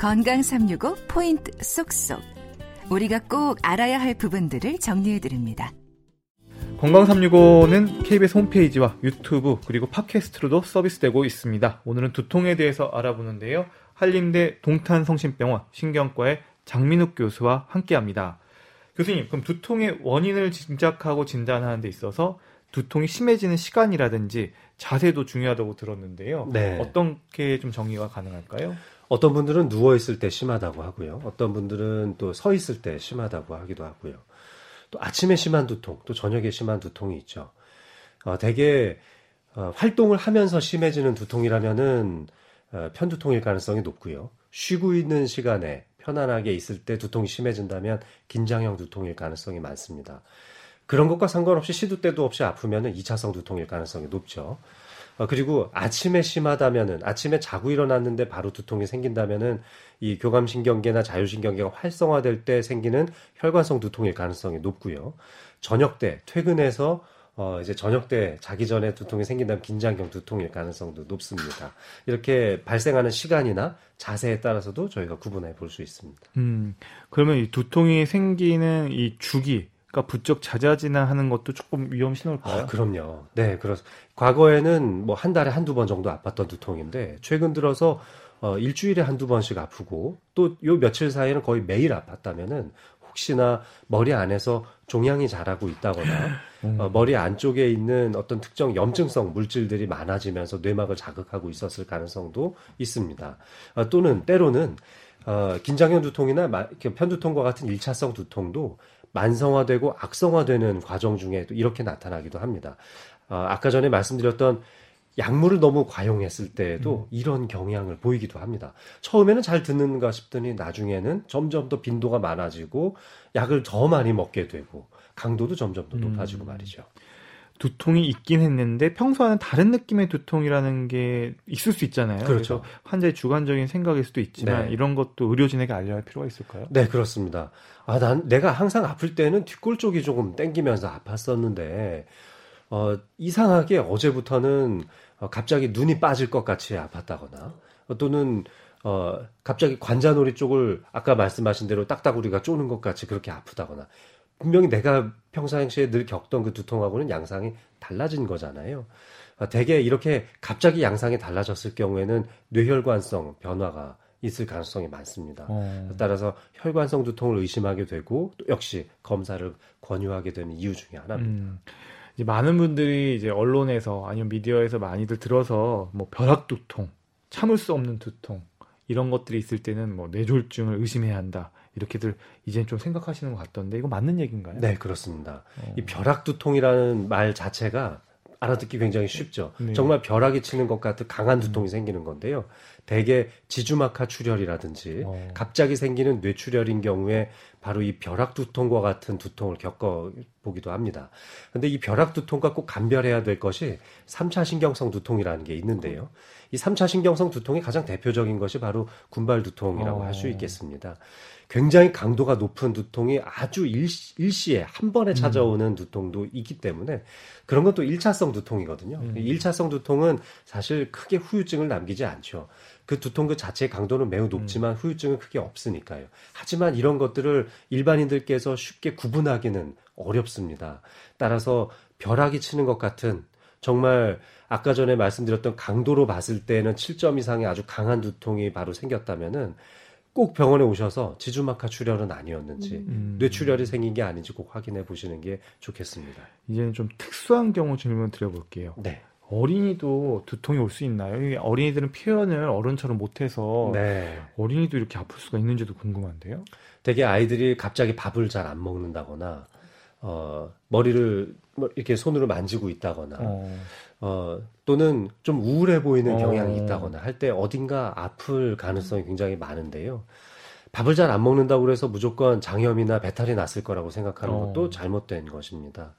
건강 365 포인트 쏙쏙. 우리가 꼭 알아야 할 부분들을 정리해 드립니다. 건강 365는 KBS 홈페이지와 유튜브 그리고 팟캐스트로도 서비스되고 있습니다. 오늘은 두통에 대해서 알아보는데요. 한림대 동탄성심병원 신경과의 장민욱 교수와 함께합니다. 교수님, 그럼 두통의 원인을 짐작하고 진단하는 데 있어서 두통이 심해지는 시간이라든지 자세도 중요하다고 들었는데요. 네. 어떻게 좀 정의가 가능할까요? 어떤 분들은 누워 있을 때 심하다고 하고요. 어떤 분들은 또 서 있을 때 심하다고 하기도 하고요. 또 아침에 심한 두통, 또 저녁에 심한 두통이 있죠. 어, 대개 어, 활동을 하면서 심해지는 두통이라면은 어, 편두통일 가능성이 높고요. 쉬고 있는 시간에 편안하게 있을 때 두통이 심해진다면 긴장형 두통일 가능성이 많습니다. 그런 것과 상관없이 시도 때도 없이 아프면은 2차성 두통일 가능성이 높죠. 어, 그리고 아침에 심하다면은 아침에 자고 일어났는데 바로 두통이 생긴다면은 이 교감신경계나 자율신경계가 활성화될 때 생기는 혈관성 두통일 가능성이 높고요. 저녁 때 퇴근해서 어, 이제 저녁 때 자기 전에 두통이 생긴다면 긴장형 두통일 가능성도 높습니다. 이렇게 발생하는 시간이나 자세에 따라서도 저희가 구분해 볼 수 있습니다. 음, 그러면 이 두통이 생기는 이 주기, 그러니까 부쩍 잦아지나 하는 것도 조금 위험 신호일까요? 아, 그럼요. 네, 그렇. 과거에는 뭐 한 달에 한두 번 정도 아팠던 두통인데 최근 들어서 어, 일주일에 한두 번씩 아프고 또 요 며칠 사이에는 거의 매일 아팠다면은 혹시나 머리 안에서 종양이 자라고 있다거나 음. 어, 머리 안쪽에 있는 어떤 특정 염증성 물질들이 많아지면서 뇌막을 자극하고 있었을 가능성도 있습니다. 어, 또는 때로는 어, 긴장형 두통이나 마, 편두통과 같은 일차성 두통도 만성화되고 악성화되는 과정 중에 또 이렇게 나타나기도 합니다. 어, 아까 전에 말씀드렸던 약물을 너무 과용했을 때에도 음. 이런 경향을 보이기도 합니다. 처음에는 잘 듣는가 싶더니 나중에는 점점 더 빈도가 많아지고 약을 더 많이 먹게 되고 강도도 점점 더 높아지고 음. 말이죠. 두통이 있긴 했는데 평소와는 다른 느낌의 두통이라는 게 있을 수 있잖아요. 그렇죠. 환자의 주관적인 생각일 수도 있지만 네. 이런 것도 의료진에게 알려야 할 필요가 있을까요? 네, 그렇습니다. 아, 난 내가 항상 아플 때는 뒷골 쪽이 조금 땡기면서 아팠었는데 어, 이상하게 어제부터는 어, 갑자기 눈이 빠질 것 같이 아팠다거나 또는 어, 갑자기 관자놀이 쪽을 아까 말씀하신 대로 딱따구리가 쪼는 것 같이 그렇게 아프다거나 분명히 내가 평상시에 늘 겪던 그 두통하고는 양상이 달라진 거잖아요. 어, 대개 이렇게 갑자기 양상이 달라졌을 경우에는 뇌혈관성 변화가 있을 가능성이 많습니다. 어. 따라서 혈관성 두통을 의심하게 되고 또 역시 검사를 권유하게 되는 이유 중에 하나입니다. 음. 이제 많은 분들이 이제 언론에서 아니면 미디어에서 많이들 들어서 뭐 벼락 두통, 참을 수 없는 두통 이런 것들이 있을 때는 뭐 뇌졸중을 의심해야 한다. 이렇게들 이제 좀 생각하시는 것 같던데 이거 맞는 얘기인가요? 네, 그렇습니다. 어. 이 벼락 두통이라는 말 자체가 알아듣기 굉장히 쉽죠. 네. 정말 벼락이 치는 것 같은 강한 두통이 음. 생기는 건데요. 대개 지주막하 출혈이라든지 어. 갑자기 생기는 뇌출혈인 경우에 바로 이 벼락 두통과 같은 두통을 겪어 보기도 합니다. 근데 이 벼락 두통과 꼭 감별해야 될 것이 3차 신경성 두통이라는 게 있는데요. 이 3차 신경성 두통이 가장 대표적인 것이 바로 군발 두통이라고 어. 할수 있겠습니다. 굉장히 강도가 높은 두통이 아주 일시, 일시에 한 번에 찾아오는 음. 두통도 있기 때문에 그런 것도 1차성 두통이거든요. 음. 1차성 두통은 사실 크게 후유증을 남기지 않죠. 그 두통 그 자체의 강도는 매우 높지만 음. 후유증은 크게 없으니까요. 하지만 이런 것들을 일반인들께서 쉽게 구분하기는 어렵습니다. 따라서 벼락이 치는 것 같은 정말 아까 전에 말씀드렸던 강도로 봤을 때는 7점 이상의 아주 강한 두통이 바로 생겼다면은 꼭 병원에 오셔서 지주막하 출혈은 아니었는지 음. 뇌출혈이 생긴 게 아닌지 꼭 확인해 보시는 게 좋겠습니다. 이제는 좀 특수한 경우 질문 드려볼게요. 네. 어린이도 두통이 올 수 있나요? 어린이들은 표현을 어른처럼 못해서 네. 어린이도 이렇게 아플 수가 있는지도 궁금한데요. 되게 아이들이 갑자기 밥을 잘 안 먹는다거나 어, 머리를 뭐 이렇게 손으로 만지고 있다거나 어. 어 또는 좀 우울해 보이는 경향이 어. 있다거나 할 때 어딘가 아플 가능성이 굉장히 많은데요. 밥을 잘 안 먹는다고 그래서 무조건 장염이나 배탈이 났을 거라고 생각하는 어. 것도 잘못된 것입니다.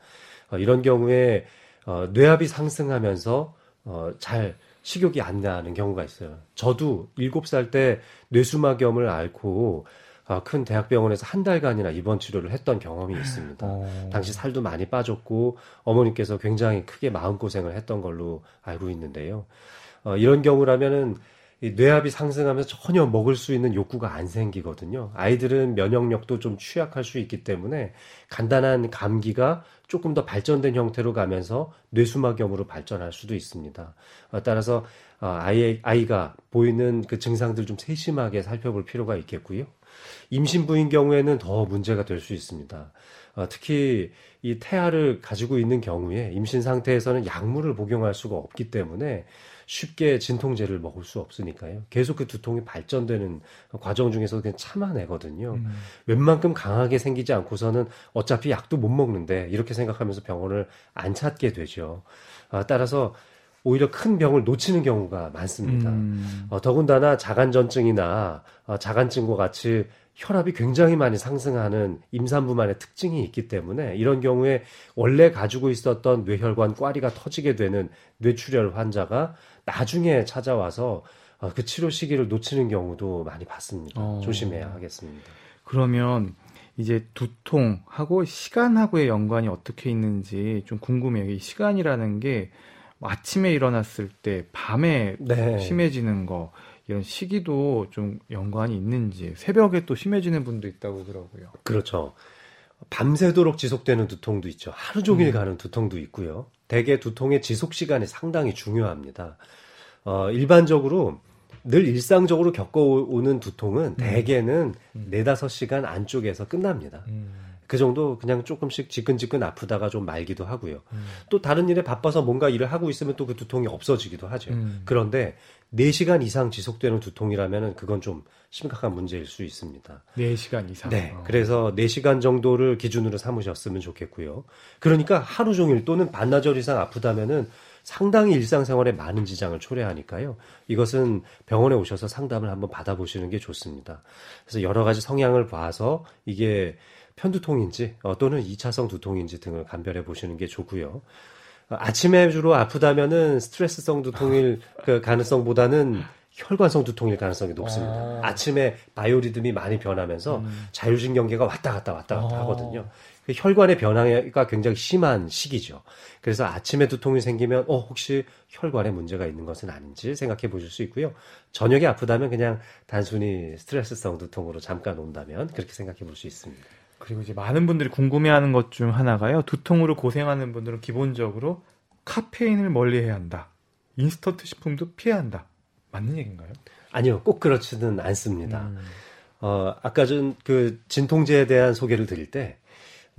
어, 이런 경우에 어, 뇌압이 상승하면서 어, 잘 식욕이 안 나는 경우가 있어요. 저도 7살 때 뇌수막염을 앓고 어, 큰 대학병원에서 한 달간이나 입원 치료를 했던 경험이 있습니다. 어... 당시 살도 많이 빠졌고 어머니께서 굉장히 크게 마음고생을 했던 걸로 알고 있는데요. 어, 이런 경우라면은 뇌압이 상승하면서 전혀 먹을 수 있는 욕구가 안 생기거든요. 아이들은 면역력도 좀 취약할 수 있기 때문에 간단한 감기가 조금 더 발전된 형태로 가면서 뇌수막염으로 발전할 수도 있습니다. 어, 따라서 어, 아이, 아이가 보이는 그 증상들 좀 세심하게 살펴볼 필요가 있겠고요. 임신부인 경우에는 더 문제가 될 수 있습니다. 어, 특히 이 태아를 가지고 있는 경우에 임신 상태에서는 약물을 복용할 수가 없기 때문에 쉽게 진통제를 먹을 수 없으니까요. 계속 그 두통이 발전되는 과정 중에서 그냥 참아내거든요. 음. 웬만큼 강하게 생기지 않고서는 어차피 약도 못 먹는데 이렇게 생각하면서 병원을 안 찾게 되죠. 아, 따라서 오히려 큰 병을 놓치는 경우가 많습니다. 음. 어, 더군다나 자간전증이나 어, 자간증과 같이 혈압이 굉장히 많이 상승하는 임산부만의 특징이 있기 때문에 이런 경우에 원래 가지고 있었던 뇌혈관 꽈리가 터지게 되는 뇌출혈 환자가 나중에 찾아와서 어, 그 치료 시기를 놓치는 경우도 많이 봤습니다. 어. 조심해야 하겠습니다. 그러면 이제 두통하고 시간하고의 연관이 어떻게 있는지 좀 궁금해요. 이 시간이라는 게 아침에 일어났을 때 밤에 네. 심해지는 거 이런 시기도 좀 연관이 있는지 새벽에 또 심해지는 분도 있다고 그러고요. 그렇죠. 밤새도록 지속되는 두통도 있죠. 하루 종일 음. 가는 두통도 있고요. 대개 두통의 지속 시간이 상당히 중요합니다. 어, 일반적으로 늘 일상적으로 겪어오는 두통은 음. 대개는 음. 네다섯 시간 안쪽에서 끝납니다. 음. 그 정도 그냥 조금씩 지끈지끈 아프다가 좀 말기도 하고요. 음. 또 다른 일에 바빠서 뭔가 일을 하고 있으면 또 그 두통이 없어지기도 하죠. 음. 그런데 4시간 이상 지속되는 두통이라면 그건 좀 심각한 문제일 수 있습니다. 4시간 이상? 네. 어. 그래서 4시간 정도를 기준으로 삼으셨으면 좋겠고요. 그러니까 하루 종일 또는 반나절 이상 아프다면은 상당히 일상생활에 많은 지장을 초래하니까요. 이것은 병원에 오셔서 상담을 한번 받아보시는 게 좋습니다. 그래서 여러 가지 성향을 봐서 이게 편두통인지 어, 또는 2차성 두통인지 등을 감별해 보시는 게 좋고요. 아침에 주로 아프다면은 스트레스성 두통일 그 가능성보다는 혈관성 두통일 가능성이 높습니다. 아. 침에 바이오리듬이 많이 변하면서 음. 자율신경계가 왔다 갔다 왔다 갔다 아. 하거든요. 그 혈관의 변화가 굉장히 심한 시기죠. 그래서 아침에 두통이 생기면 어 혹시 혈관에 문제가 있는 것은 아닌지 생각해 보실 수 있고요. 저녁에 아프다면 그냥 단순히 스트레스성 두통으로 잠깐 온다면 그렇게 생각해 볼 수 있습니다. 그리고 이제 많은 분들이 궁금해하는 것 중 하나가요. 두통으로 고생하는 분들은 기본적으로 카페인을 멀리해야 한다. 인스턴트 식품도 피해야 한다. 맞는 얘기인가요? 아니요, 꼭 그렇지는 않습니다. 음. 어, 아까 전 그 진통제에 대한 소개를 드릴 때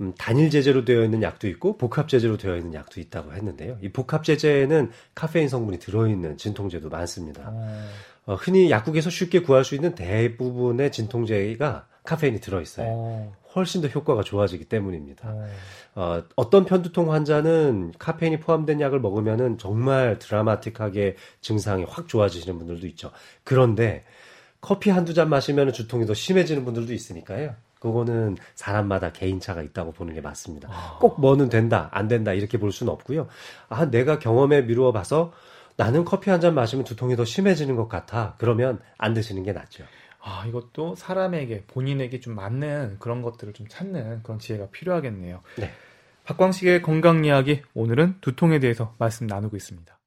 음, 단일 제제로 되어 있는 약도 있고 복합 제제로 되어 있는 약도 있다고 했는데요. 이 복합 제제에는 카페인 성분이 들어 있는 진통제도 많습니다. 어. 어, 흔히 약국에서 쉽게 구할 수 있는 대부분의 진통제가 카페인이 들어 있어요. 어. 훨씬 더 효과가 좋아지기 때문입니다. 어. 어, 어떤 편두통 환자는 카페인이 포함된 약을 먹으면은 정말 드라마틱하게 증상이 확 좋아지시는 분들도 있죠. 그런데 커피 한두 잔 마시면 두통이 더 심해지는 분들도 있으니까요. 그거는 사람마다 개인차가 있다고 보는 게 맞습니다. 아. 꼭 뭐는 된다, 안 된다, 이렇게 볼 수는 없고요. 아, 내가 경험에 미루어 봐서 나는 커피 한 잔 마시면 두통이 더 심해지는 것 같아. 그러면 안 드시는 게 낫죠. 아, 이것도 사람에게, 본인에게 좀 맞는 그런 것들을 좀 찾는 그런 지혜가 필요하겠네요. 네. 박광식의 건강 이야기, 오늘은 두통에 대해서 말씀 나누고 있습니다.